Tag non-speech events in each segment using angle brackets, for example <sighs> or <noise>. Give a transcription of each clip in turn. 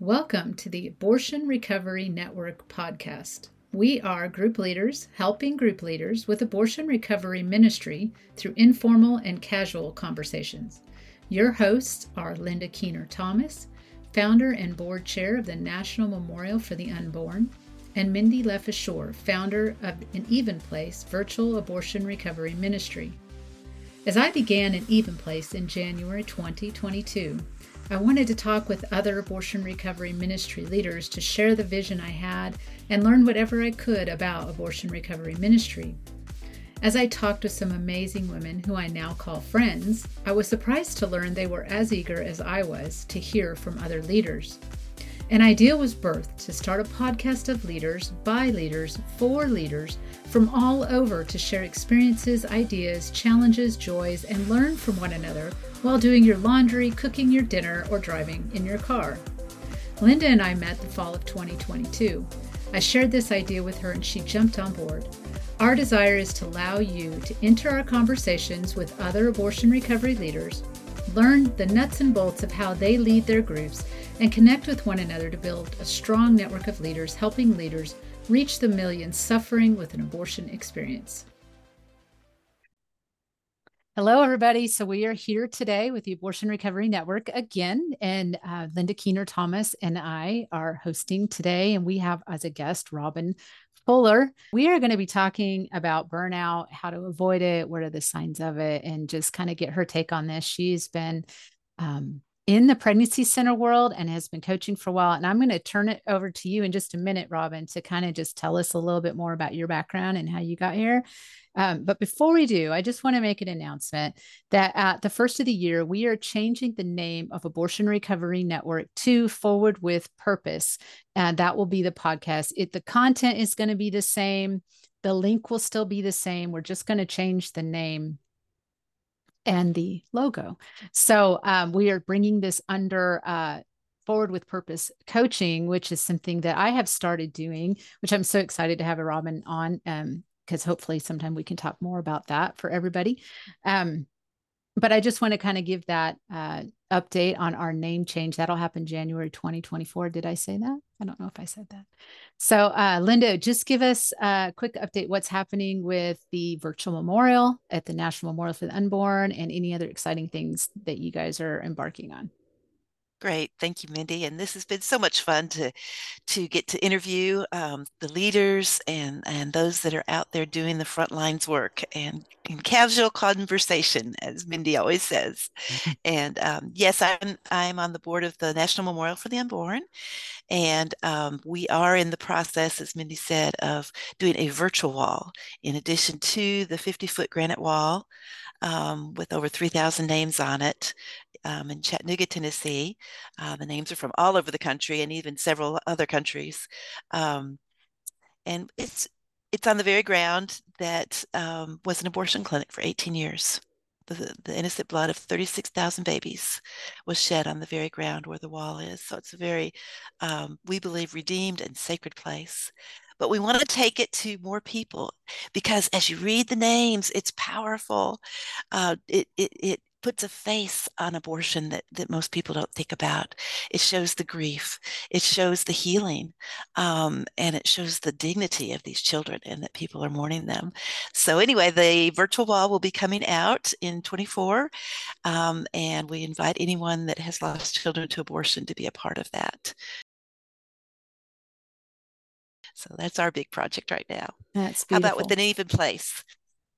Welcome to the Abortion Recovery Network podcast. We are group leaders helping group leaders with abortion recovery ministry through informal and casual conversations. Your hosts are Linda Keener Thomas, founder and board chair of the National Memorial for the Unborn, and Mindy Lefashore, founder of An Even Place virtual abortion recovery ministry. As I began an Even Place in January 2022, I wanted to talk with other abortion recovery ministry leaders to share the vision I had and learn whatever I could about abortion recovery ministry. As I talked with some amazing women who I now call friends, I was surprised to learn they were as eager as I was to hear from other leaders. An idea was birthed to start a podcast of leaders, by leaders, for leaders from all over to share experiences, ideas, challenges, joys, and learn from one another while doing your laundry, cooking your dinner, or driving in your car. Linda and I met the fall of 2022. I shared this idea with her and she jumped on board. Our desire is to allow you to enter our conversations with other abortion recovery leaders, learn the nuts and bolts of how they lead their groups, and connect with one another to build a strong network of leaders helping leaders reach the millions suffering with an abortion experience. Hello, everybody. So, we are here today with the Abortion Recovery Network again, and uh, Linda Keener Thomas and I are hosting today, and we have as a guest Robin Fuller. We are going to be talking about burnout, how to avoid it, what are the signs of it, and just kind of get her take on this. She's been um, in the pregnancy center world and has been coaching for a while. And I'm going to turn it over to you in just a minute, Robin, to kind of just tell us a little bit more about your background and how you got here. Um, but before we do, I just want to make an announcement that at the first of the year, we are changing the name of Abortion Recovery Network to Forward with Purpose. And that will be the podcast. It, the content is going to be the same, the link will still be the same. We're just going to change the name and the logo. So um, we are bringing this under uh, forward with purpose coaching which is something that i have started doing which i'm so excited to have a robin on um, because hopefully sometime we can talk more about that for everybody. Um, but I just want to kind of give that uh, update on our name change. That'll happen January 2024. Did I say that? I don't know if I said that. So, uh, Linda, just give us a quick update what's happening with the virtual memorial at the National Memorial for the Unborn and any other exciting things that you guys are embarking on. Great, thank you, Mindy. And this has been so much fun to to get to interview um, the leaders and and those that are out there doing the front lines work and in casual conversation, as Mindy always says. Mm-hmm. And um, yes, I'm I'm on the board of the National Memorial for the Unborn, and um, we are in the process, as Mindy said, of doing a virtual wall in addition to the 50 foot granite wall um, with over 3,000 names on it um, in Chattanooga, Tennessee. Uh, the names are from all over the country and even several other countries. Um, and it's it's on the very ground that um, was an abortion clinic for 18 years. The, the innocent blood of 36,000 babies was shed on the very ground where the wall is. So it's a very, um, we believe, redeemed and sacred place but we want to take it to more people because as you read the names, it's powerful. Uh, it, it, it puts a face on abortion that, that most people don't think about. It shows the grief, it shows the healing, um, and it shows the dignity of these children and that people are mourning them. So, anyway, the virtual wall will be coming out in 24, um, and we invite anyone that has lost children to abortion to be a part of that. So that's our big project right now. That's beautiful. How about with an even place?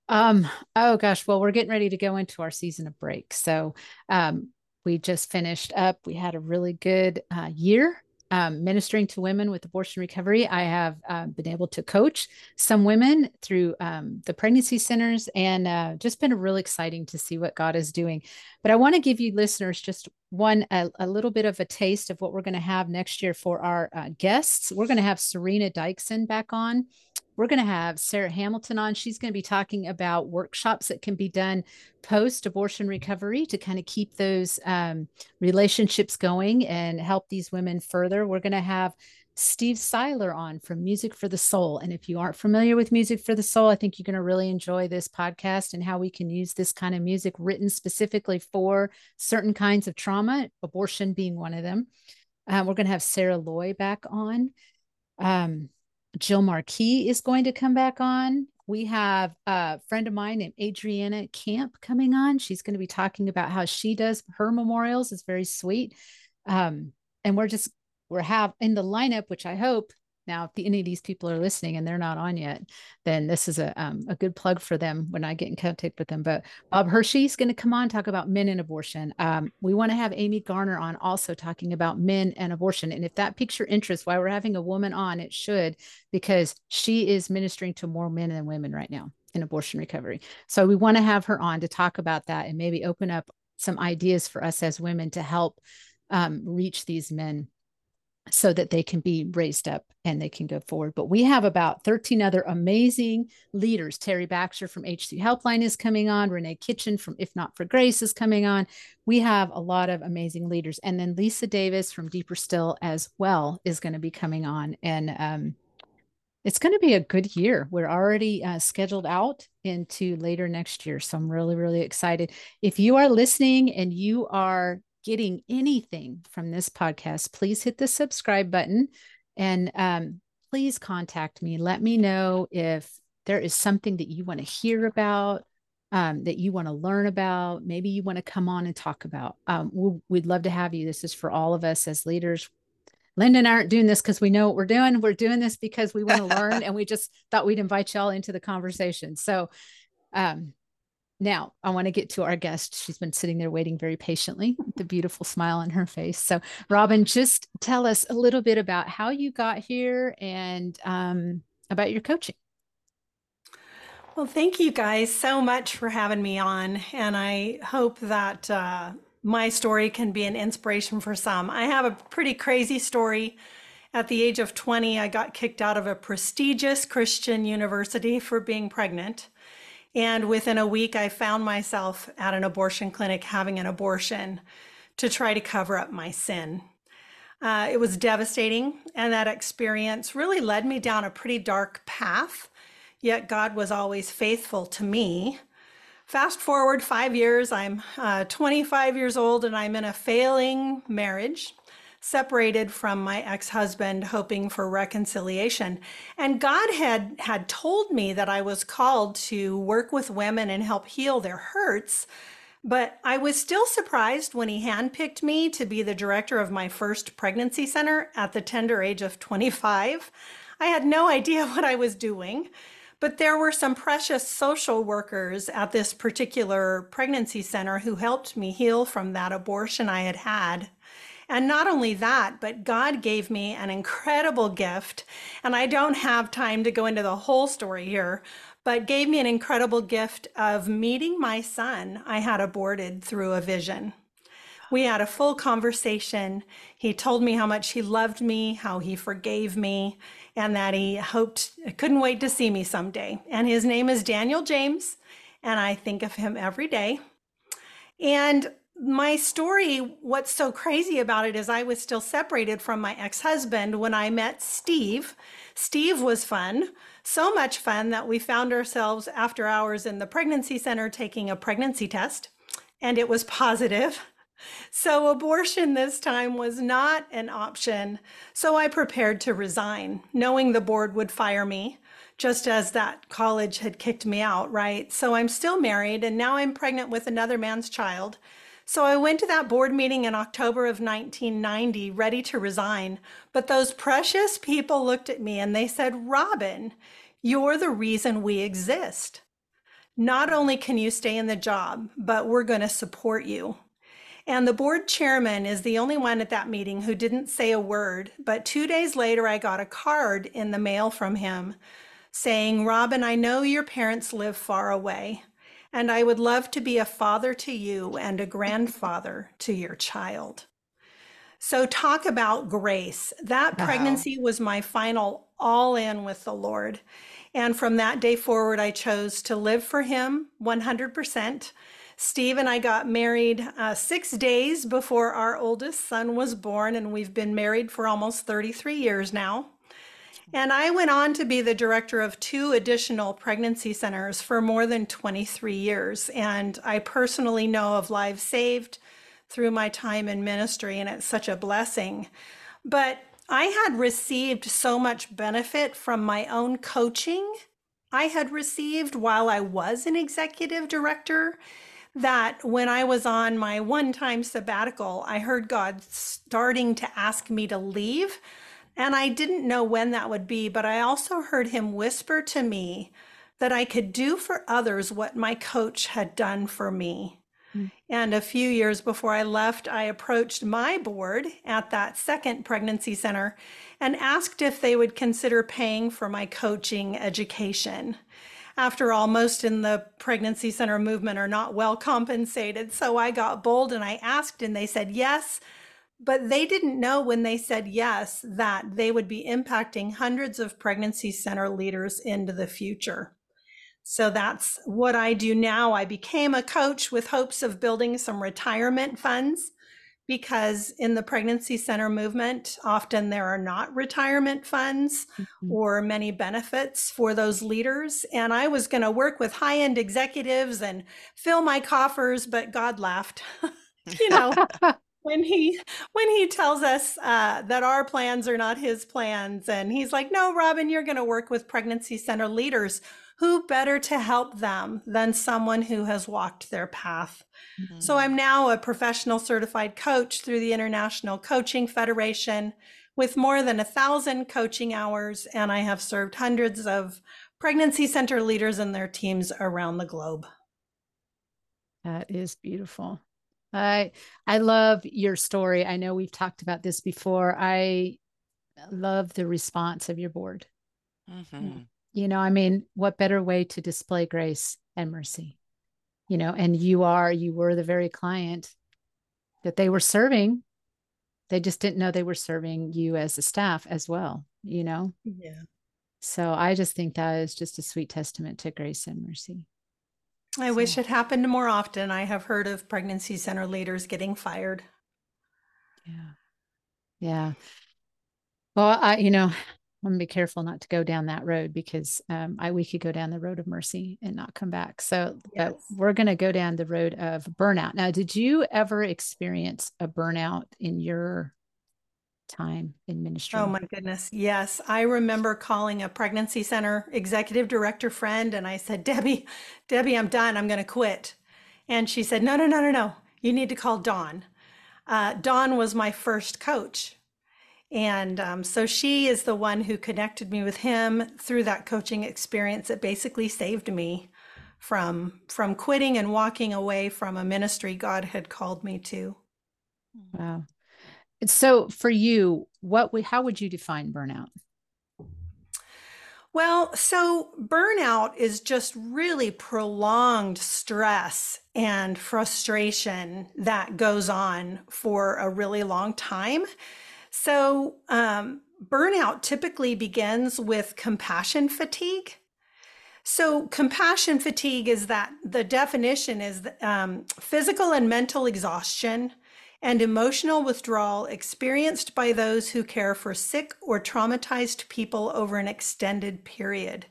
Um, oh gosh, well, we're getting ready to go into our season of break. So um, we just finished up. We had a really good uh, year um, ministering to women with abortion recovery. I have uh, been able to coach some women through um, the pregnancy centers and uh, just been really exciting to see what God is doing. But I want to give you listeners just one, a, a, little bit of a taste of what we're going to have next year for our uh, guests. We're going to have Serena Dyksen back on. We're going to have Sarah Hamilton on. She's going to be talking about workshops that can be done post abortion recovery to kind of keep those um, relationships going and help these women further. We're going to have Steve Siler on from Music for the Soul. And if you aren't familiar with Music for the Soul, I think you're going to really enjoy this podcast and how we can use this kind of music written specifically for certain kinds of trauma, abortion being one of them. Um, we're going to have Sarah Loy back on. Um, Jill Marquis is going to come back on. We have a friend of mine named Adriana Camp coming on. She's going to be talking about how she does her memorials. It's very sweet. Um, and we're just we're have in the lineup, which I hope now, if any of these people are listening and they're not on yet, then this is a um, a good plug for them when I get in contact with them. But Bob Hershey's going to come on talk about men and abortion. Um, we want to have Amy Garner on also talking about men and abortion. And if that piques your interest, why we're having a woman on, it should because she is ministering to more men than women right now in abortion recovery. So we want to have her on to talk about that and maybe open up some ideas for us as women to help um, reach these men so that they can be raised up and they can go forward. But we have about 13 other amazing leaders. Terry Baxter from H3 Helpline is coming on. Renee Kitchen from If Not for Grace is coming on. We have a lot of amazing leaders. And then Lisa Davis from Deeper Still as well is going to be coming on. And um, it's going to be a good year. We're already uh, scheduled out into later next year. So I'm really, really excited. If you are listening and you are getting anything from this podcast, please hit the subscribe button and um, please contact me. Let me know if there is something that you want to hear about, um, that you want to learn about. Maybe you want to come on and talk about. Um, we would love to have you. This is for all of us as leaders. Linda and I aren't doing this because we know what we're doing. We're doing this because we want to <laughs> learn, and we just thought we'd invite y'all into the conversation. So, um, now, I want to get to our guest. She's been sitting there waiting very patiently, the beautiful smile on her face. So, Robin, just tell us a little bit about how you got here and um, about your coaching. Well, thank you guys so much for having me on. And I hope that uh, my story can be an inspiration for some. I have a pretty crazy story. At the age of 20, I got kicked out of a prestigious Christian university for being pregnant. And within a week, I found myself at an abortion clinic having an abortion to try to cover up my sin. Uh, it was devastating, and that experience really led me down a pretty dark path. Yet God was always faithful to me. Fast forward five years, I'm uh, 25 years old, and I'm in a failing marriage separated from my ex-husband hoping for reconciliation. And god had had told me that i was called to work with women and help heal their hurts but i was still surprised when he handpicked me to be the director of my first pregnancy center at the tender age of 25 i had no idea <laughs> what i was doing but there were some precious social workers at this particular pregnancy center who helped me heal from that abortion I had had and not only that, but God gave me an incredible gift. And I don't have time to go into the whole story here, but gave me an incredible gift of meeting my son I had aborted through a vision. We had a full conversation. He told me how much he loved me, how he forgave me, and that he hoped, couldn't wait to see me someday. And his name is Daniel James, and I think of him every day. And my story, what's so crazy about it is I was still separated from my ex husband when I met Steve. Steve was fun, so much fun that we found ourselves after hours in the pregnancy center taking a pregnancy test, and it was positive. So, abortion this time was not an option. So, I prepared to resign, knowing the board would fire me, just as that college had kicked me out, right? So, I'm still married, and now I'm pregnant with another man's child. So I went to that board meeting in October of 1990, ready to resign. But those precious people looked at me and they said, Robin, you're the reason we exist. Not only can you stay in the job, but we're going to support you. And the board chairman is the only one at that meeting who didn't say a word. But two days later, I got a card in the mail from him saying, Robin, I know your parents live far away and I would love to be a father to you and a grandfather to your child. So, talk about grace. That wow. pregnancy was my final all in with the Lord. And from that day forward, I chose to live for Him 100%. Steve and I got married uh, six days before our oldest son was born, and we've been married for almost 33 years now. And I went on to be the director of two additional pregnancy centers for more than 23 years. And I personally know of lives saved, through my time in ministry, and it's such a blessing. But I had received so much benefit from my own coaching I had received while I was an executive director that when I was on my one time sabbatical, I heard God starting to ask me to leave. And I didn't know when that would be, but I also heard him whisper to me that I could do for others what my coach had done for me. Mm. And a few years before I left, I approached my board at that second pregnancy center and asked if they would consider paying for my coaching education. After all, most in the pregnancy center movement are not well compensated. So I got bold and I asked, and they said yes. But they didn't know when they said yes that they would be impacting hundreds of pregnancy center leaders into the future. So that's what I do now. I became a coach with hopes of building some retirement funds because in the pregnancy center movement, often there are not retirement funds mm-hmm. or many benefits for those leaders. And I was going to work with high end executives and fill my coffers, but God laughed. <laughs> you know. <laughs> when he when he tells us uh, that our plans are not his plans and he's like no robin you're going to work with pregnancy center leaders who better to help them than someone who has walked their path? Mm-hmm. So I'm now a professional certified coach through the International Coaching Federation with more than a thousand coaching hours, and I have served hundreds of pregnancy center leaders and their teams around the globe. That is beautiful. I I love your story. I know we've talked about this before. I love the response of your board. Mm-hmm you know i mean what better way to display grace and mercy you know and you are you were the very client that they were serving they just didn't know they were serving you as a staff as well you know yeah so i just think that is just a sweet testament to grace and mercy i so. wish it happened more often i have heard of pregnancy center leaders getting fired yeah yeah well i you know I'm gonna be careful not to go down that road because um, I we could go down the road of mercy and not come back. So, yes. but we're gonna go down the road of burnout. Now, did you ever experience a burnout in your time in ministry? Oh my goodness, yes. I remember calling a pregnancy center executive director friend, and I said, Debbie, Debbie, I'm done. I'm gonna quit. And she said, No, no, no, no, no. You need to call Dawn. Uh, Dawn was my first coach and um, so she is the one who connected me with him through that coaching experience that basically saved me from from quitting and walking away from a ministry God had called me to. Wow. So for you, what would how would you define burnout? Well, so burnout is just really prolonged stress and frustration that goes on for a really long time. So, um, burnout typically begins with compassion fatigue. So, compassion fatigue is that the definition is um, physical and mental exhaustion and emotional withdrawal experienced by those who care for sick or traumatized people over an extended period.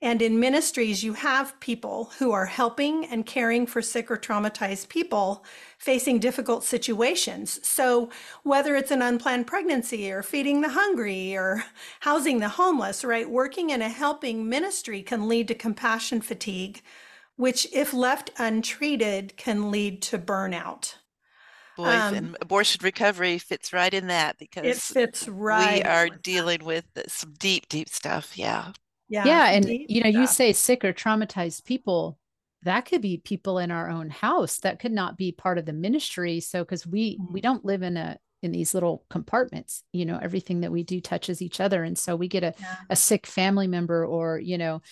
And in ministries, you have people who are helping and caring for sick or traumatized people facing difficult situations. So, whether it's an unplanned pregnancy or feeding the hungry or housing the homeless, right? Working in a helping ministry can lead to compassion fatigue, which, if left untreated, can lead to burnout. Boy, um, and abortion recovery fits right in that because it fits right. We are dealing with some deep, deep stuff. Yeah. Yeah. Yeah. And, you know, you say sick or traumatized people, that could be people in our own house that could not be part of the ministry. So, because we, mm-hmm. we don't live in a, in these little compartments, you know, everything that we do touches each other. And so we get a, yeah. a sick family member or, you know,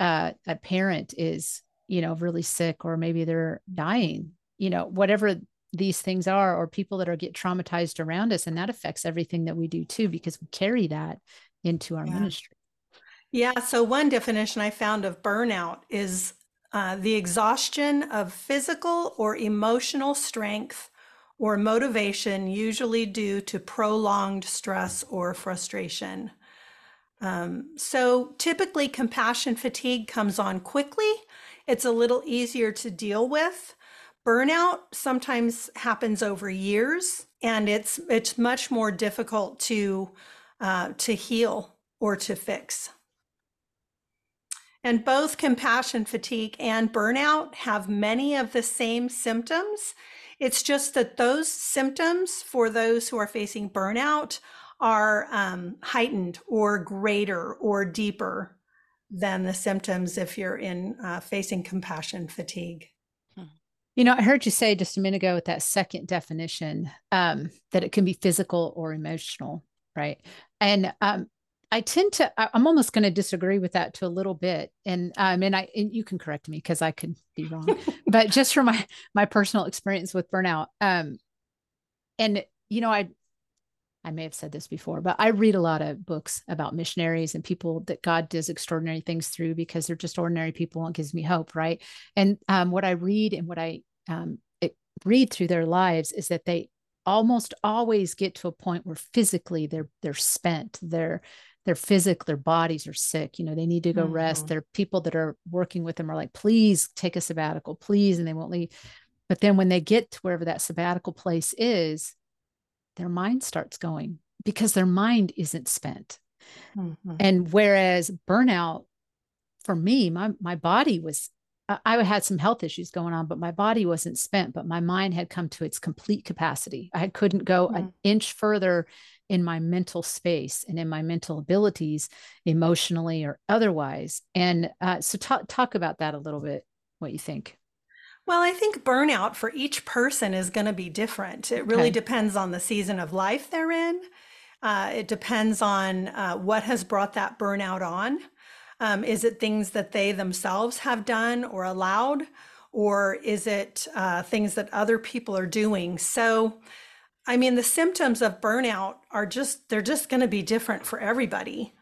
uh, a parent is, you know, really sick, or maybe they're dying, you know, whatever these things are, or people that are get traumatized around us. And that affects everything that we do too, because we carry that into our yeah. ministry. Yeah. So, one definition I found of burnout is uh, the exhaustion of physical or emotional strength or motivation, usually due to prolonged stress or frustration. Um, so, typically, compassion fatigue comes on quickly. It's a little easier to deal with. Burnout sometimes happens over years, and it's it's much more difficult to uh, to heal or to fix. And both compassion fatigue and burnout have many of the same symptoms. It's just that those symptoms for those who are facing burnout are um, heightened or greater or deeper than the symptoms if you're in uh, facing compassion fatigue. You know, I heard you say just a minute ago with that second definition um, that it can be physical or emotional, right? And um, I tend to, I'm almost going to disagree with that to a little bit. And, um, and I, and you can correct me because I could be wrong, <laughs> but just from my, my personal experience with burnout, um, and, you know, I, I may have said this before, but I read a lot of books about missionaries and people that God does extraordinary things through because they're just ordinary people and gives me hope, right? And um, what I read and what I um, read through their lives is that they almost always get to a point where physically they're they're spent, they're they're physic, their bodies are sick. You know, they need to go mm-hmm. rest. Their people that are working with them are like, please take a sabbatical, please, and they won't leave. But then when they get to wherever that sabbatical place is, their mind starts going because their mind isn't spent. Mm-hmm. And whereas burnout for me, my my body was I had some health issues going on, but my body wasn't spent, but my mind had come to its complete capacity. I couldn't go mm-hmm. an inch further in my mental space and in my mental abilities, emotionally or otherwise. And uh, so, talk talk about that a little bit. What you think? Well, I think burnout for each person is going to be different. It really depends on the season of life they're in. Uh, it depends on uh, what has brought that burnout on. Um, is it things that they themselves have done or allowed, or is it uh, things that other people are doing? So, I mean, the symptoms of burnout are just, they're just going to be different for everybody.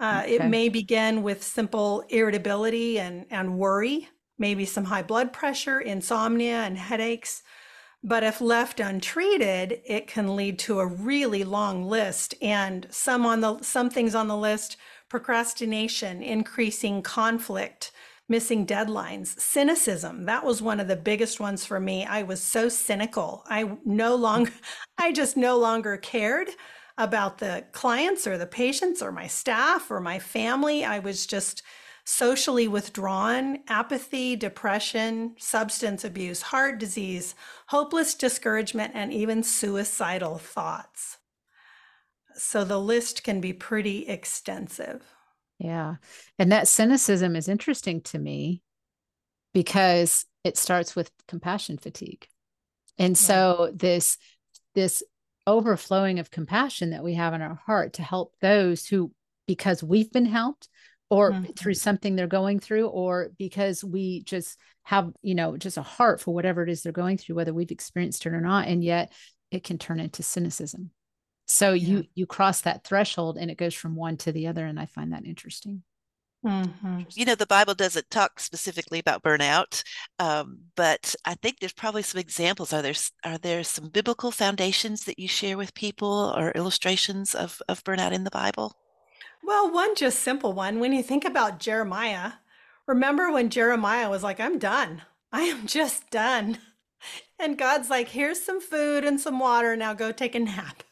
Uh, okay. It may begin with simple irritability and, and worry maybe some high blood pressure, insomnia, and headaches. But if left untreated, it can lead to a really long list and some on the some things on the list, procrastination, increasing conflict, missing deadlines, cynicism. That was one of the biggest ones for me. I was so cynical. I no longer <laughs> I just no longer cared about the clients or the patients or my staff or my family. I was just socially withdrawn, apathy, depression, substance abuse, heart disease, hopeless discouragement, and even suicidal thoughts. So the list can be pretty extensive. Yeah. And that cynicism is interesting to me because it starts with compassion fatigue. And yeah. so this this overflowing of compassion that we have in our heart to help those who because we've been helped or mm-hmm. through something they're going through or because we just have you know just a heart for whatever it is they're going through whether we've experienced it or not and yet it can turn into cynicism so yeah. you you cross that threshold and it goes from one to the other and i find that interesting Mm-hmm. You know, the Bible doesn't talk specifically about burnout, um, but I think there's probably some examples. Are there are there some biblical foundations that you share with people or illustrations of of burnout in the Bible? Well, one just simple one. When you think about Jeremiah, remember when Jeremiah was like, I'm done. I am <laughs> just done. And God's like, here's some food and some water. Now go take a nap.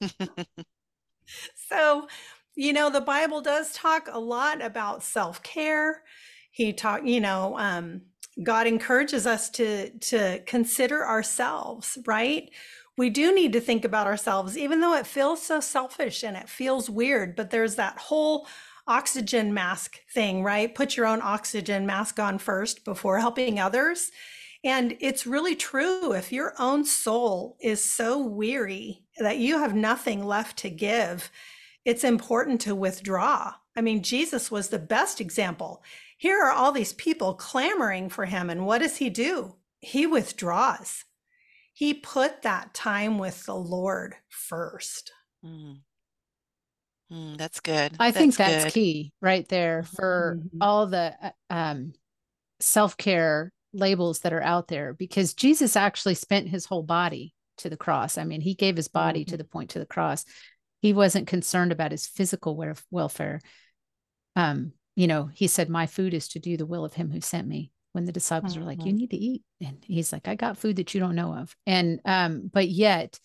<laughs> so, you know, the Bible does talk a lot about self care. He talk, you know, um, God encourages us to to consider ourselves, right? We do need to think about ourselves, even though it feels so selfish and it feels weird. But there's that whole oxygen mask thing, right? Put your own oxygen mask on first before helping others. And it's really true. If your own soul is so weary that you have nothing left to give, it's important to withdraw. I mean, Jesus was the best example. Here are all these people clamoring for him. And what does he do? He withdraws he put that time with the Lord first. Mm. Mm, that's good. I that's think that's good. key right there for mm-hmm. all the uh, um, self care labels that are out there because Jesus actually spent his whole body to the cross. I mean, he gave his body mm-hmm. to the point to the cross. He wasn't concerned about his physical welfare. Um, you know, he said, My food is to do the will of him who sent me. When the disciples are like, you mm-hmm. need to eat. And he's like, I got food that you don't know of. And, um, but yet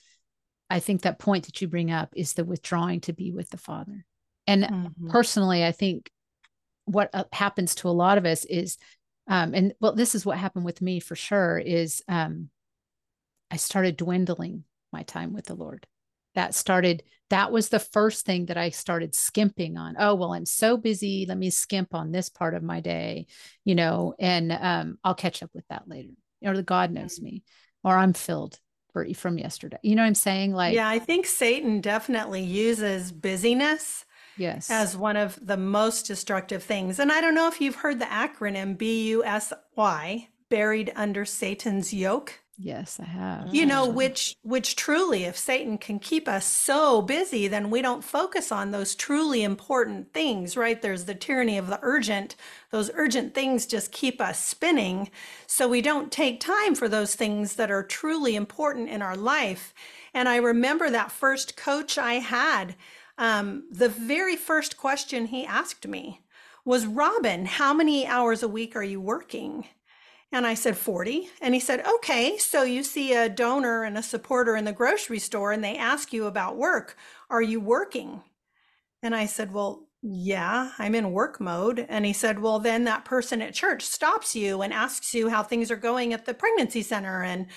I think that point that you bring up is the withdrawing to be with the Father. And mm-hmm. personally, I think what uh, happens to a lot of us is, um, and well, this is what happened with me for sure, is um, I started dwindling my time with the Lord. That started, that was the first thing that I started skimping on. Oh, well, I'm so busy. Let me skimp on this part of my day, you know, and um, I'll catch up with that later. Or the God knows mm-hmm. me, or I'm filled for, from yesterday. You know what I'm saying? Like, yeah, I think Satan definitely uses busyness yes as one of the most destructive things and i don't know if you've heard the acronym b-u-s-y buried under satan's yoke Yes, I have. You know, which which truly if Satan can keep us so busy then we don't focus on those truly important things, right? There's the tyranny of the urgent. Those urgent things just keep us spinning, so we don't take time for those things that are truly important in our life. And I remember that first coach I had, um, the very first question he asked me was, Robin, how many hours a week are you working? And I said, 40. And he said, okay, so you see a donor and a supporter in the grocery store and they ask you about work. Are you working? And I said, well, yeah, I'm in work mode. And he said, well, then that person at church stops you and asks you how things are going at the pregnancy center and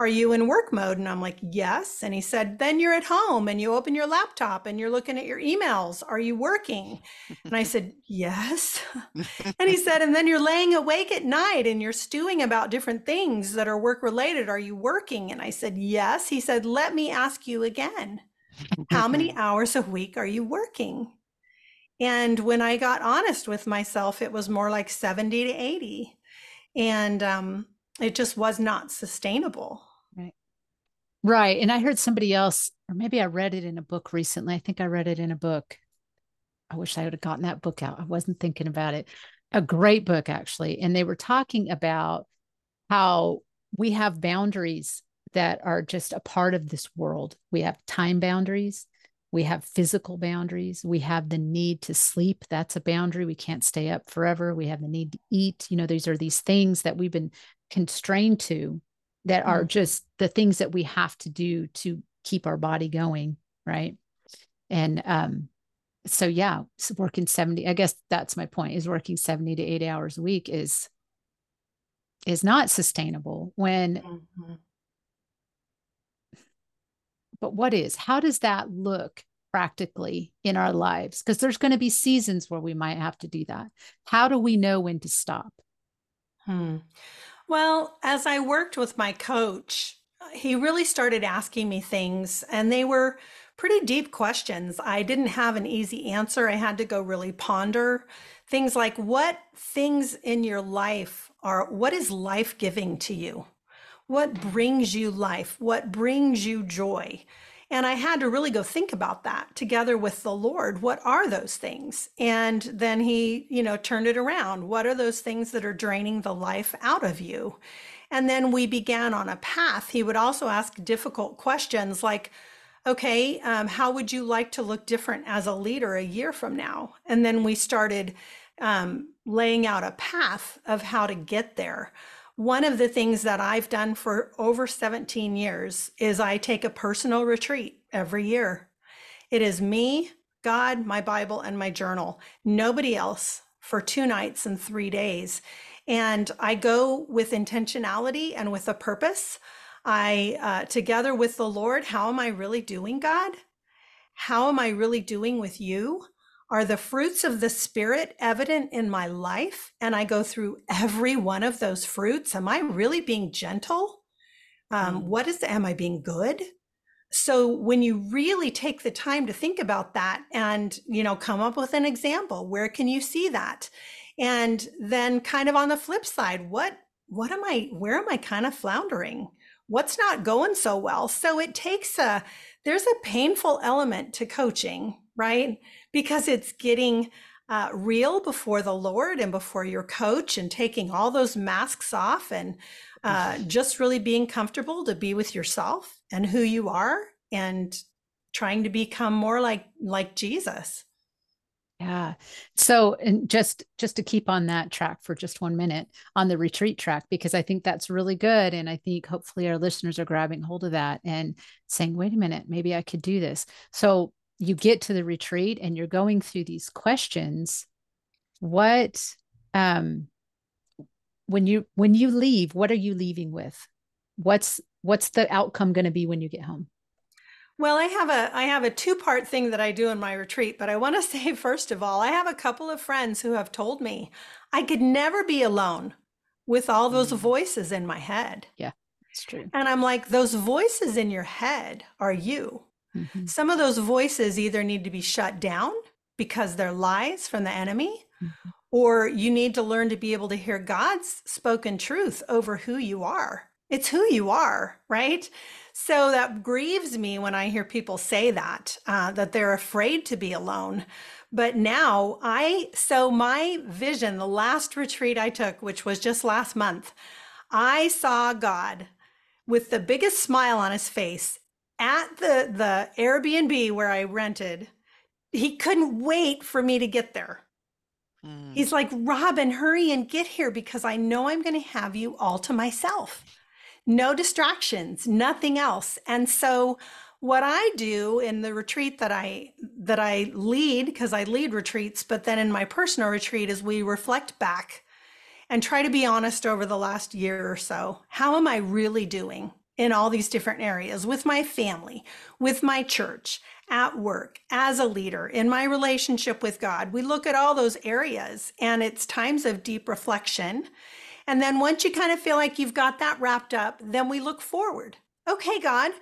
are you in work mode? And I'm like, Yes. And he said, Then you're at home and you open your laptop and you're looking at your emails. Are you working? And I said, Yes. <laughs> and he said, And then you're laying awake at night and you're stewing about different things that are work related. Are you working? And I said, Yes. He said, Let me ask you again. How many <laughs> hours a week are you working? And when I got honest with myself, it was more like 70 to 80. And um, it just was not sustainable. Right. And I heard somebody else, or maybe I read it in a book recently. I think I read it in a book. I wish I would have gotten that book out. I wasn't thinking about it. A great book, actually. And they were talking about how we have boundaries that are just a part of this world. We have time boundaries, we have physical boundaries, we have the need to sleep. That's a boundary. We can't stay up forever. We have the need to eat. You know, these are these things that we've been constrained to that are mm-hmm. just the things that we have to do to keep our body going right and um so yeah so working 70 i guess that's my point is working 70 to 80 hours a week is is not sustainable when mm-hmm. but what is how does that look practically in our lives because there's going to be seasons where we might have to do that how do we know when to stop hmm. Well, as I worked with my coach, he really started asking me things, and they were pretty deep questions. I didn't have an easy answer. I had to go really ponder things like what things in your life are, what is life giving to you? What brings you life? What brings you joy? And I had to really go think about that together with the Lord. What are those things? And then he, you know, turned it around. What are those things that are draining the life out of you? And then we began on a path. He would also ask difficult questions like, okay, um, how would you like to look different as a leader a year from now? And then we started um, laying out a path of how to get there. One of the things that I've done for over 17 years is I take a personal retreat every year. It is me, God, my Bible, and my journal. Nobody else for two nights and three days. And I go with intentionality and with a purpose. I, uh, together with the Lord, how am I really doing, God? How am I really doing with you? Are the fruits of the Spirit evident in my life? And I go through every one of those fruits. Am I really being gentle? Um, mm. what is, am I being good? So when you really take the time to think about that and, you know, come up with an example, where can you see that? And then kind of on the flip side, what, what am I, where am I kind of floundering? What's not going so well? So it takes a, there's a painful element to coaching, right? because it's getting uh, real before the Lord and before your coach and taking all those masks off and uh, just really being comfortable to be with yourself and who you are and trying to become more like like Jesus. Yeah. So, and just just to keep on that track for just one minute on the retreat track, because I think that's really good, and I think hopefully our listeners are grabbing hold of that and saying, "Wait a minute, maybe I could do this." So you get to the retreat and you're going through these questions. What, um, when you when you leave, what are you leaving with? What's what's the outcome going to be when you get home? Well, I have a I have a two-part thing that I do in my retreat, but I want to <laughs> say first of all, I have a couple of friends who have told me I could never be alone with all those mm. voices in my head. Yeah. It's true. And I'm like those voices in your head are you. Mm-hmm. Some of those voices either need to be shut down because they're lies from the enemy, mm-hmm. or you need to learn to be able to hear God's spoken truth over who you are. It's who you are, right? So that grieves me when I hear people say that, uh, that they're afraid to be alone. But now I, so my vision, the last retreat I took, which was just last month, I saw God with the biggest smile on his face at the, the Airbnb where I rented. He couldn't wait for me to get there. Mm. He's like, Robin, hurry and get here because I know I'm going to have you all to myself no distractions, nothing else. And so what I do in the retreat that I that I lead because I lead retreats, but then in my personal retreat is we reflect back and try to be honest over the last year or so. How am I really doing in all these different areas with my family, with my church, at work, as a leader, in my relationship with God? We look at all those areas and it's times of deep reflection and then once you kind of feel like you've got that wrapped up, then we look forward. Okay, God,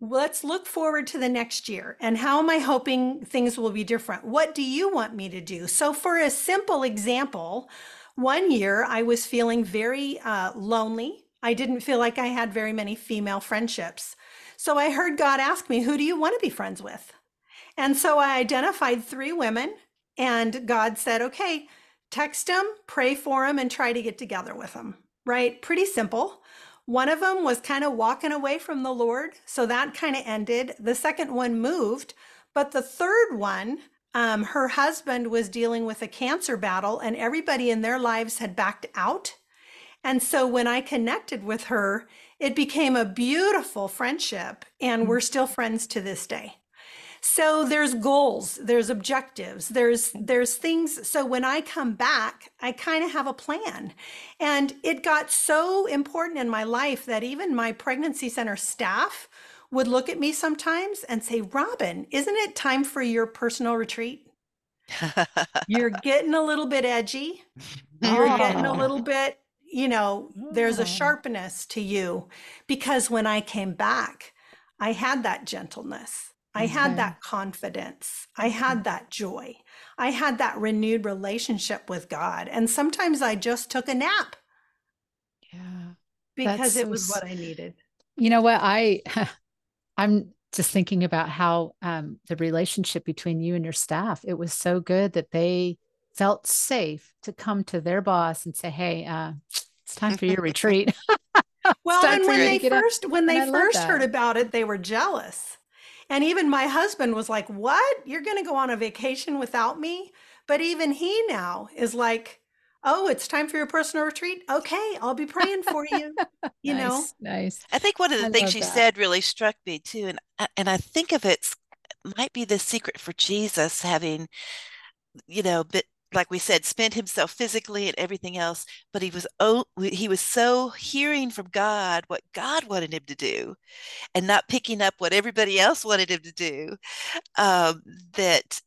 let's look forward to the next year. And how am I hoping things will be different? What do you want me to do? So, for a simple example, one year I was feeling very uh, lonely. I didn't feel like I had very many female friendships. So I heard God ask me, Who do you want to be friends with? And so I identified three women, and God said, Okay, text them, pray for them, and try to get together with them, right? Pretty simple. One of them was kind of walking away from the Lord. So that kind of ended. The second one moved. But the third one, um, her husband was dealing with a cancer battle, and everybody in their lives had backed out. And so when I connected with her, it became a beautiful friendship, and we're still friends to this day. So there's goals, there's objectives, there's there's things so when I come back, I kind of have a plan. And it got so important in my life that even my pregnancy center staff would look at me sometimes and say, "Robin, isn't it time for your personal retreat?" <laughs> You're getting a little bit edgy. You're getting a little oh. bit, you know, there's a sharpness to you because when I came back, I had that gentleness. I had that confidence. I had that joy. I had that renewed relationship with God. And sometimes I just took a nap. Yeah. Because it was what I needed. You know what? I <laughs> I'm just thinking about how um, the relationship between you and your staff, it was so good that they felt safe to come to their boss and say, Hey, uh, it's time for your <laughs> retreat. <laughs> well, and when they first when they first heard about it, they were jealous and even my husband was like, What? You're going to go on a vacation without me? But even he now is like, Oh, it's time for your personal retreat. Okay, I'll be praying for you. <laughs> You nice, know, nice. I think one of the I things you that. said really struck me too, and and I think of it might be the secret for Jesus having, you know, bit like we said, spent himself physically and everything else, but he was oh, he was so hearing from God what God wanted him to do, and not picking up what everybody else wanted him to do, um, that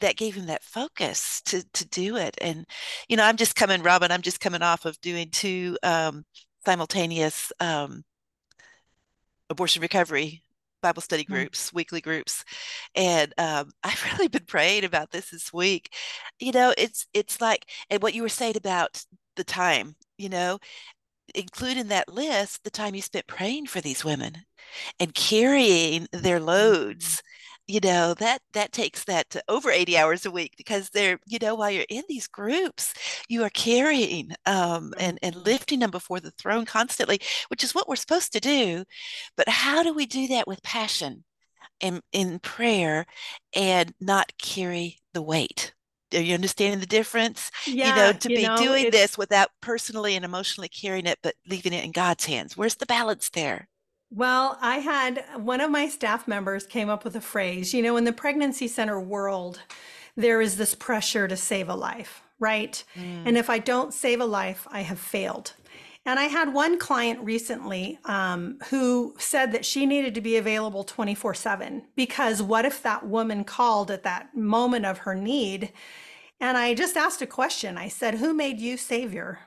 that gave him that focus to to do it. And you know, I'm just coming, Robin. I'm just coming off of doing two um, simultaneous um, abortion recovery Bible study mm. groups, mm-hmm. weekly groups, and um, <laughs> I've really been praying about this this week. You know, it's it's like, and what you were saying about the time, you know, include in that list the time you spent praying for these women and carrying their mm-hmm. loads you know that that takes that to over 80 hours a week because they're you know while you're in these groups you are carrying um, and and lifting them before the throne constantly which is what we're supposed to do but how do we do that with passion and in prayer and not carry the weight. Are you understanding the difference? Yeah, you know, to you be know, doing this without personally and emotionally carrying it, but leaving it in God's hands. Where's the balance there? Well, I had one of my staff members came up with a phrase. You know, in the pregnancy center world, there is this pressure to save a life, right? And if I don't save a life, I have failed. And I had one client recently um, who said that she needed to be available 24 7 because what if that woman called at that moment of her need? And I just asked a question. I said, Who made you savior?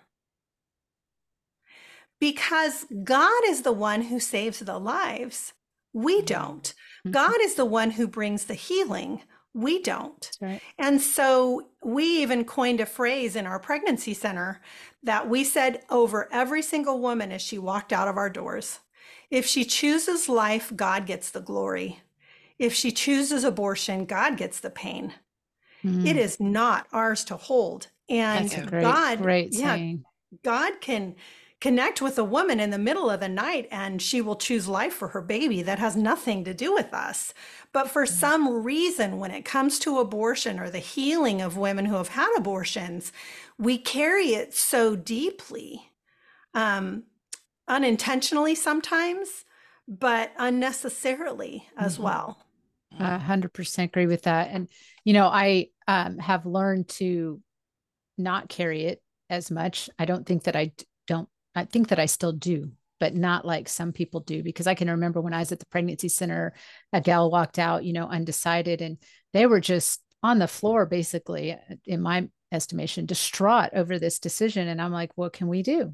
Because God is the one who saves the lives. We don't. Mhm. God is the one who brings the healing. We don't. Right. And so we even coined a phrase in our pregnancy center that we said over every single woman as she walked out of our doors if she chooses life, God gets the glory. If she chooses abortion, God gets the pain. Mm. It is not ours to hold. And great, God, great yeah. God can connect with a woman in the middle of the night and she will choose life for her baby. That has nothing to do with us. But for some reason, when it comes to abortion or the healing of women who have had abortions, we carry it so deeply, um, unintentionally sometimes, but unnecessarily as Mhm. well. A hundred percent agree with that. And you know, I um, have learned to not carry it as much. I don't think that I. I think that I still do, but not like some people do. Because I can remember when I was at the pregnancy center, a gal walked out, you know, undecided, and they were just on the floor, basically, in my estimation, distraught over this decision. And I'm like, what can we do?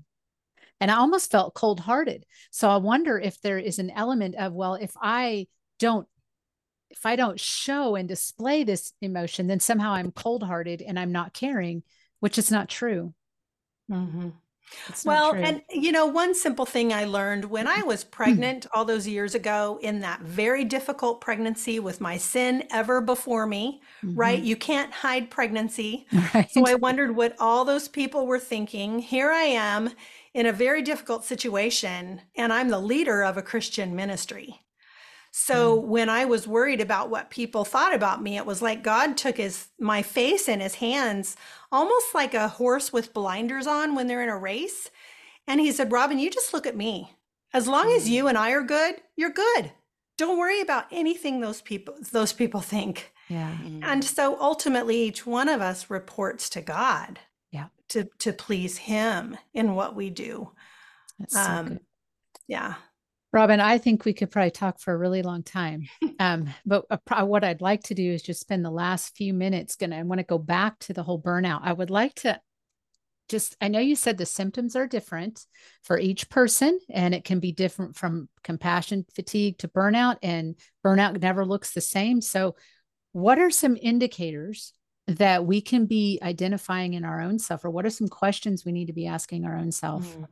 And I almost felt cold hearted. So I wonder if there is an element of, well, if I don't if I don't show and display this emotion, then somehow I'm cold hearted and I'm not caring, which is not true. Mhm. Well, true. and you know, one simple thing I learned when I was <clears throat> hmm. pregnant all those years ago in that very difficult pregnancy with my sin ever before me, mm-hmm. right? You can't hide pregnancy. <laughs> Right. So I wondered what all those people were thinking. Here I am in a very difficult situation, and I'm the leader of a Christian ministry. So when I was worried about what people thought about me, it was like God took his my face in his hands, almost like a horse with blinders on when they're in a race. And he said, Robin, you just look at me. As long as you and I are good, you're good. Don't worry about anything those people those people think. yeah. Mm. And so ultimately each one of us reports to God. Yeah. To to please him in what we do. That's so Um, good. Yeah. Robin, I think we could probably talk for a really long time. <laughs> Um, but pro- what I'd like to do is just spend the last few minutes. Gonna, I want to go back to the whole burnout. I would like to just, I know you said the symptoms are different for each person, and it can be different from compassion fatigue to burnout, and burnout never looks the same. So, what are some indicators that we can be identifying in our own self, or what are some questions we need to be asking our own self? Mhm.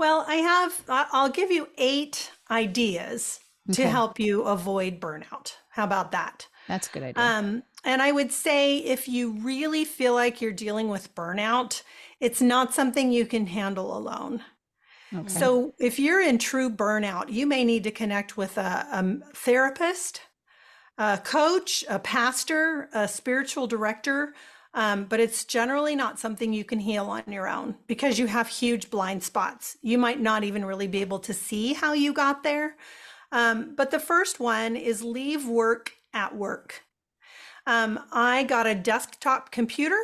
Well, I have, I'll give you eight ideas to help you avoid burnout. How about that? That's a good idea. Um, and I would say if you really feel like you're dealing with burnout, it's not something you can handle alone. okay. So if you're in true burnout, you may need to connect with a, a therapist, a coach, a pastor, a spiritual director. Um, but it's generally not something you can heal on your own because you have huge blind spots. You might not even really be able to see how you got there. Um, but the first one is leave work at work. Um, I got a desktop computer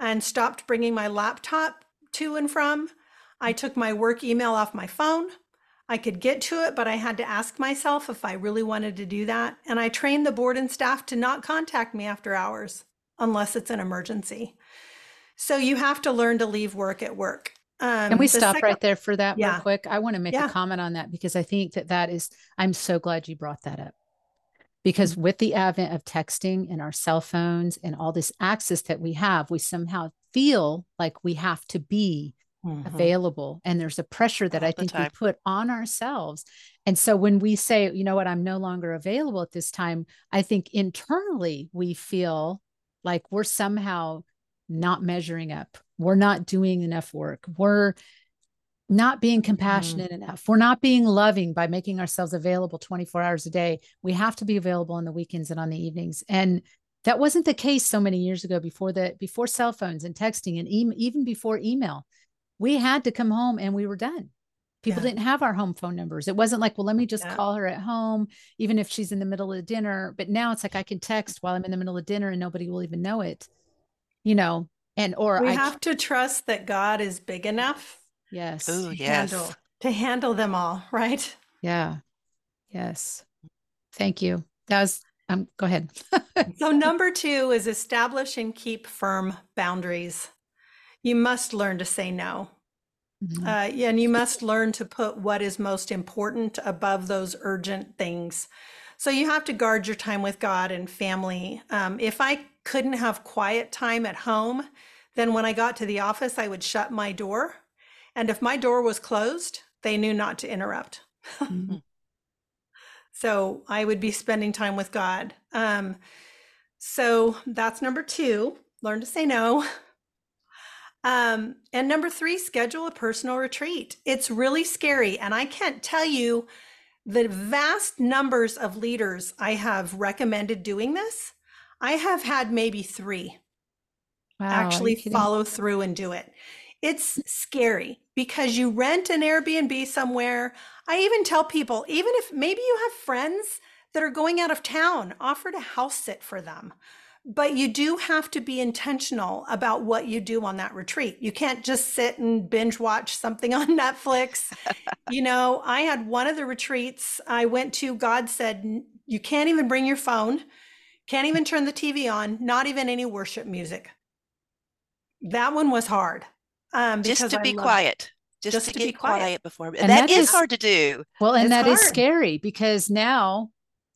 and stopped bringing my laptop to and from. I took my work email off my phone. I could get to it, but I had to ask myself if I really wanted to do that. And I trained the board and staff to not contact me after hours unless it's an emergency. So you have to learn to leave work at work. Um, Can we stop second- right there for that Yeah. real quick? I want to make Yeah. a comment on that because I think that that is, I'm so glad you brought that up. Because Mm-hmm. with the advent of texting and our cell phones and all this access that we have, we somehow feel like we have to be Mhm. available. And there's a pressure that All I think we put on ourselves. And so when we say, you know what, I'm no longer available at this time, I think internally we feel like we're somehow not measuring up. We're not doing enough work. We're not being mm-hmm. compassionate enough. We're not being loving by making ourselves available 24 hours a day. We have to be available on the weekends and on the evenings. And That wasn't the case so many years ago before the before cell phones and texting and e- even before email. We had to come home and we were done. People yeah. didn't have our home phone numbers. It wasn't like, well, let me just yeah. call her at home, even if she's in the middle of dinner. But now it's like I can text while I'm in the middle of dinner and nobody will even know it. You know, and or we I have to trust that God is big enough. Yes. Ooh, to yes. Handle, to handle them all, right? Yeah. Yes. Thank you. That was um go ahead. <laughs> so number 2 is establish and keep firm boundaries. You must learn to say no. Mm-hmm. Uh, and you must learn to put what is most important above those urgent things. So you have to guard your time with God and family. Um, if I couldn't have quiet time at home, then when I got to the office, I would shut my door. And if my door was closed, they knew not to interrupt. Mm-hmm. <laughs> so I would be spending time with God. Um, so that's number two learn to say no. Um, and number three, schedule a personal retreat. It's really scary. And I can't tell you the vast numbers of leaders I have recommended doing this. I have had maybe three wow, actually follow through and do it. It's scary because you rent an Airbnb somewhere. I even tell people, even if maybe you have friends that are going out of town, offer to house sit for them. But you do have to be intentional about what you do on that retreat. You can't just sit and binge watch something <laughs> on Netflix. you know, I had one of the retreats I went to, God said, you can't even bring your phone, can't even turn the TV on, not even any worship music. That one was hard. Um, just to I be quiet. Just, just to, to, get quiet. quiet before. And, and that, that is, is, hard to do. Well, and it's that hard. is scary because now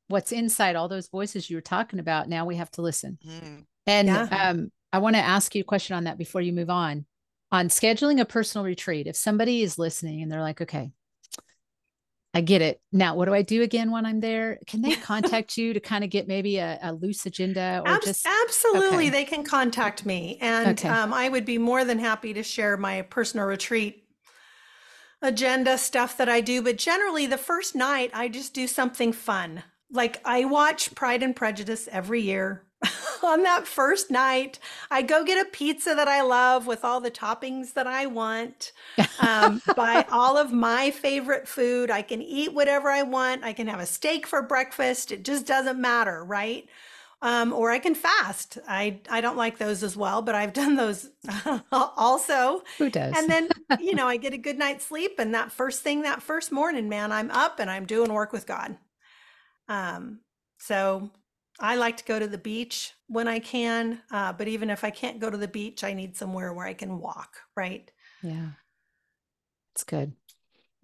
what's inside all those voices you were talking about now we have to listen mm. and yeah. um, i want to ask you a question on that before you move on on scheduling a personal retreat if somebody is listening and they're like okay i get it now what do i do again when i'm there can they contact <laughs> you to kind of get maybe a, a loose agenda or Ab- just absolutely okay. they can contact me and okay. um, i would be more than happy to share my personal retreat agenda stuff that I do, but generally the first night I just do something fun like I watch Pride and Prejudice every year. <laughs> On that first night, I go get a pizza that I love with all the toppings that I want. Um, <laughs> buy all of my favorite food. I can eat whatever I want. I can have a steak for breakfast. It just doesn't matter, right? Um, or I can fast. I I don't like those as well, but I've done those <laughs> also. Who does? And then you know I get a good night's sleep, and that first thing that first morning, man, I'm up and I'm doing work with God. Um, so I like to go to the beach when I can, uh, but even if I can't go to the beach, I need somewhere where I can walk, right? Yeah. It's good.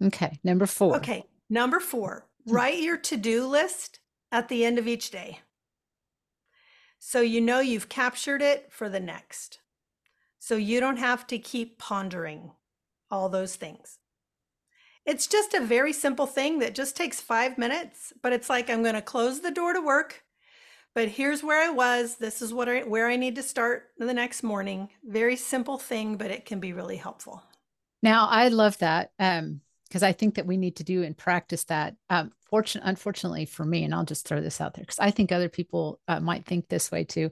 Okay. Number four. Okay. Number four, hmm. write your to do list at the end of each day. So you know you've captured it for the next. So you don't have to keep pondering all those things. It's just a very simple thing that just takes five minutes, but it's like I'm going to close the door to work. But here's where I was. This is what I, where I need to start the next morning. Very simple thing, but it can be really helpful. Now, I love that um, because I think that we need to do and practice that. Um, fortunately, unfortunately for me, and I'll just throw this out there because I think other people uh, might think this way too.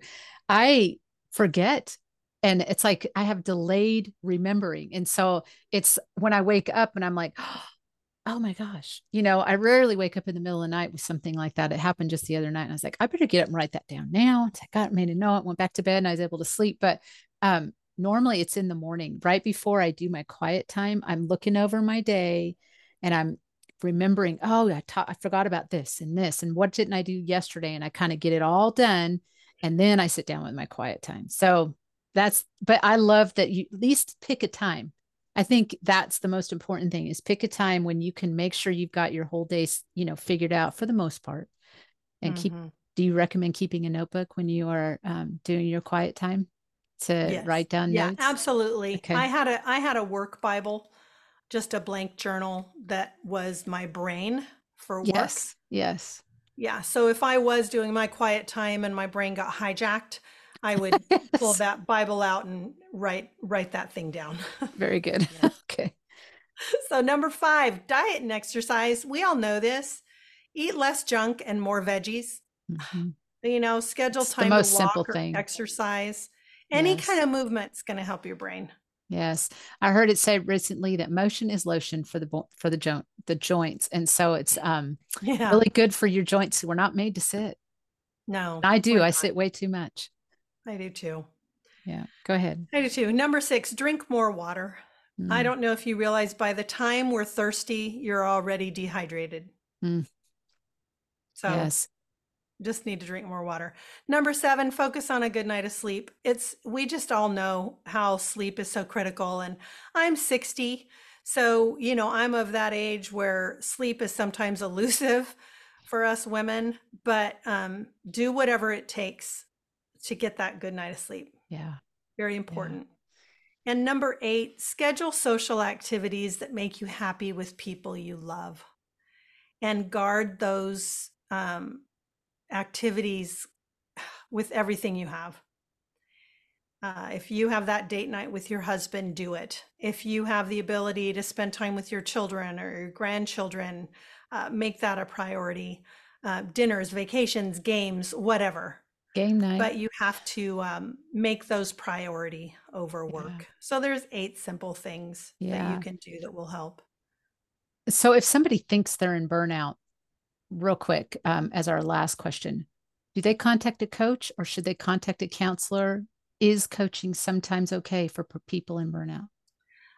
I forget and it's like I have delayed remembering. And so it's when I wake up and I'm like, <gasps> oh my gosh, you know, I rarely wake up in the middle of the night with something like that. It happened just the other night. And I was like, I better get up and write that down now. I got made a note, went back to bed and I was able to sleep. But um, normally it's in the morning, right before I do my quiet time. I'm looking over my day and I'm remembering, oh, I, ta- I forgot about this and this and what didn't I do yesterday? And I kind of get it all done. And then I sit down with my quiet time. So that's but i love that you at least pick a time i think that's the most important thing is pick a time when you can make sure you've got your whole day you know figured out for the most part and mm-hmm. keep do you recommend keeping a notebook when you are um, doing your quiet time to yes. write down yeah notes? absolutely okay. i had a i had a work bible just a blank journal that was my brain for work yes yes yeah so if i was doing my quiet time and my brain got hijacked I would <laughs> yes. pull that Bible out and write write that thing down. <laughs> Very good. Yeah. <laughs> okay. So number 5, diet and exercise. We all know this. Eat less junk and more veggies. Mm-hmm. <sighs> You know, schedule It's the time most to simple walk or thing. exercise. Any Yes. kind of movement's going to help your brain. Yes, I heard it said recently that motion is lotion for the for the joint the joints, and so it's um Yeah. really good for your joints. We're not made to sit. No. I do. I sit way too much. I do too. Yeah. Go ahead. I do too. Number six, drink more water. I Mm, don't know if you realize by the time we're thirsty, you're already dehydrated. Mm. So Yes. just need to drink more water. Number seven, focus on a good night of sleep. It's we just all know how sleep is so critical. And I'm 60. So, you know, I'm of that age where sleep is sometimes <laughs> elusive for us women, but um, do whatever it takes to get that good night of sleep. Yeah. Very important. And number eight, schedule social activities that make you happy with people you love and guard those um, activities with everything you have. Uh, if you have that date night with your husband, do it. If you have the ability to spend time with your children or your grandchildren, uh, make that a priority. Uh, dinners, vacations, games, whatever Game night. but you have to um, make those priority over Yeah. work. So there's eight simple things that you can do that will help. so if somebody thinks they're in burnout, real quick, um, as our last question, do they contact a coach or should they contact a counselor? Is coaching sometimes okay for people in burnout?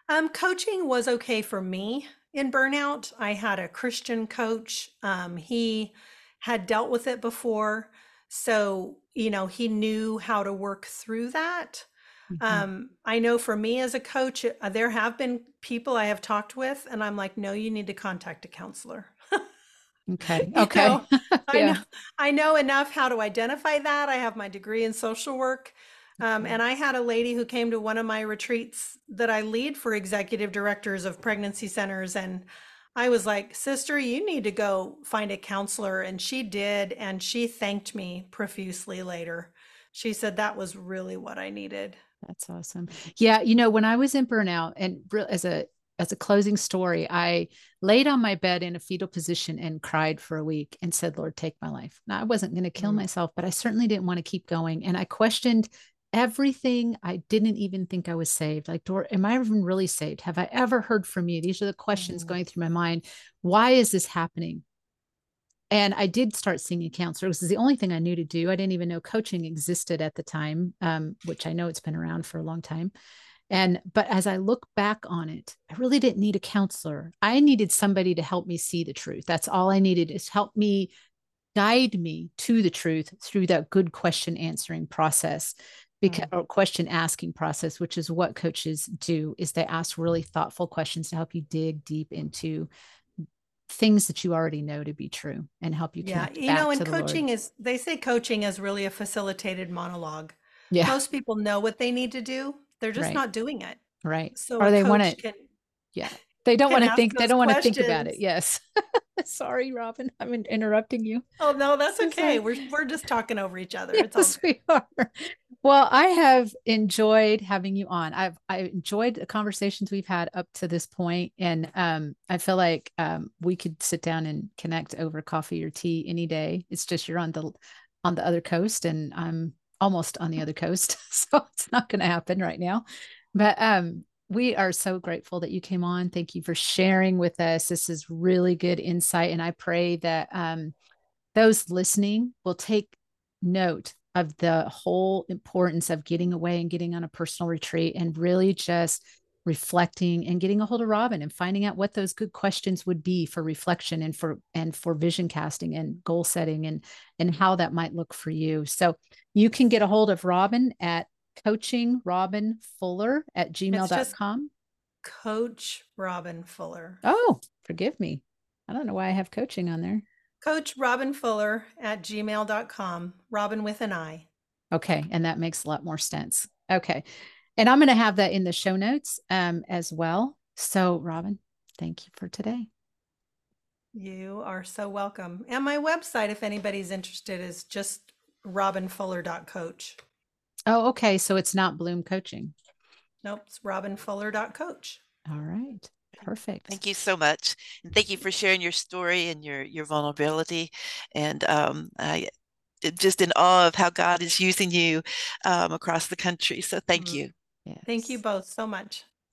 Um, coaching was okay for me in burnout. I had a Christian coach. Um, he had dealt with it before. So, you know, he knew how to work through that. Mhm. Um, I know for me as a coach, uh, there have been people I have talked with, and I'm like, no, you need to contact a counselor. okay. <laughs> Okay. know, <laughs> I Yeah. know I know enough how to identify that. I have my degree in social work. Um, and I had a lady who came to one of my retreats that I lead for executive directors of pregnancy centers. And I was like, Sister, you need to go find a counselor. And she did. And she thanked me profusely later. She said that was really what I needed. That's awesome. Yeah, you know, when I was in burnout and as a as a closing story, I laid on my bed in a fetal position and cried for a week and said, "Lord, take my life." Now, I wasn't going to kill Mm. myself, but I certainly didn't want to keep going, and I questioned everything. I didn't even think I was saved. Like, Dor, am I even really saved? Have I ever heard from you? These are the questions Mm. going through my mind. Why is this happening? and I did start seeing a counselor. This is the only thing I knew to do. I didn't even know coaching existed at the time, um, which I know it's been around for a long time. And but as I look back on it, I really didn't need a counselor. I needed somebody to help me see the truth. That's all I needed is help me guide me to the truth through that good question answering process because mm. or question asking process which is what coaches do is they ask really thoughtful questions to help you dig deep into things that you already know to be true and help you Yeah. You know, and Lord. coaching is, they say coaching is really a facilitated monologue. yeah Most people know what they need to do, they're just Right. not doing it. right So or they want coach to can yeah they don't want to think they don't want to think about it. yes. <laughs> Sorry robin i'm in- interrupting you. Oh no, that's okay. We're we're just talking over each other. It's all we are. Well i have enjoyed having you on. I've i enjoyed the conversations we've had up to this point and um i feel like um we could sit down and connect over coffee or tea any day. It's just you're on the on the other coast and i'm almost on the other coast <laughs> so it's not going to happen right now. But um we are so grateful that you came on thank you for sharing with us this is really good insight and i pray that um those listening will take note of the whole importance of getting away and getting on a personal retreat and really just reflecting and getting a hold of Robin and finding out what those good questions would be for reflection and for and for vision casting and goal setting and and how that might look for you. So you can get a hold of Robin at coaching Robin Fuller at gmail.com. Coach Robin Fuller. Oh, forgive me. I don't know why I have coaching on there. Coach Robin Fuller at gmail.com. Robin with an I. Okay. And that makes a lot more sense. Okay. And I'm going to have that in the show notes um, as well. So, Robin, thank you for today. You are so welcome. And my website, if anybody's interested, is just robinfuller.coach. Oh, okay. So it's not Bloom Coaching. Nope, it's robinfuller.coach. All right. Perfect. Thank you so much, and thank you for sharing your story and your your vulnerability. And um, I just in awe of how God is using you um, across the country. So thank mm-hmm. you. Yes. Thank you both so much.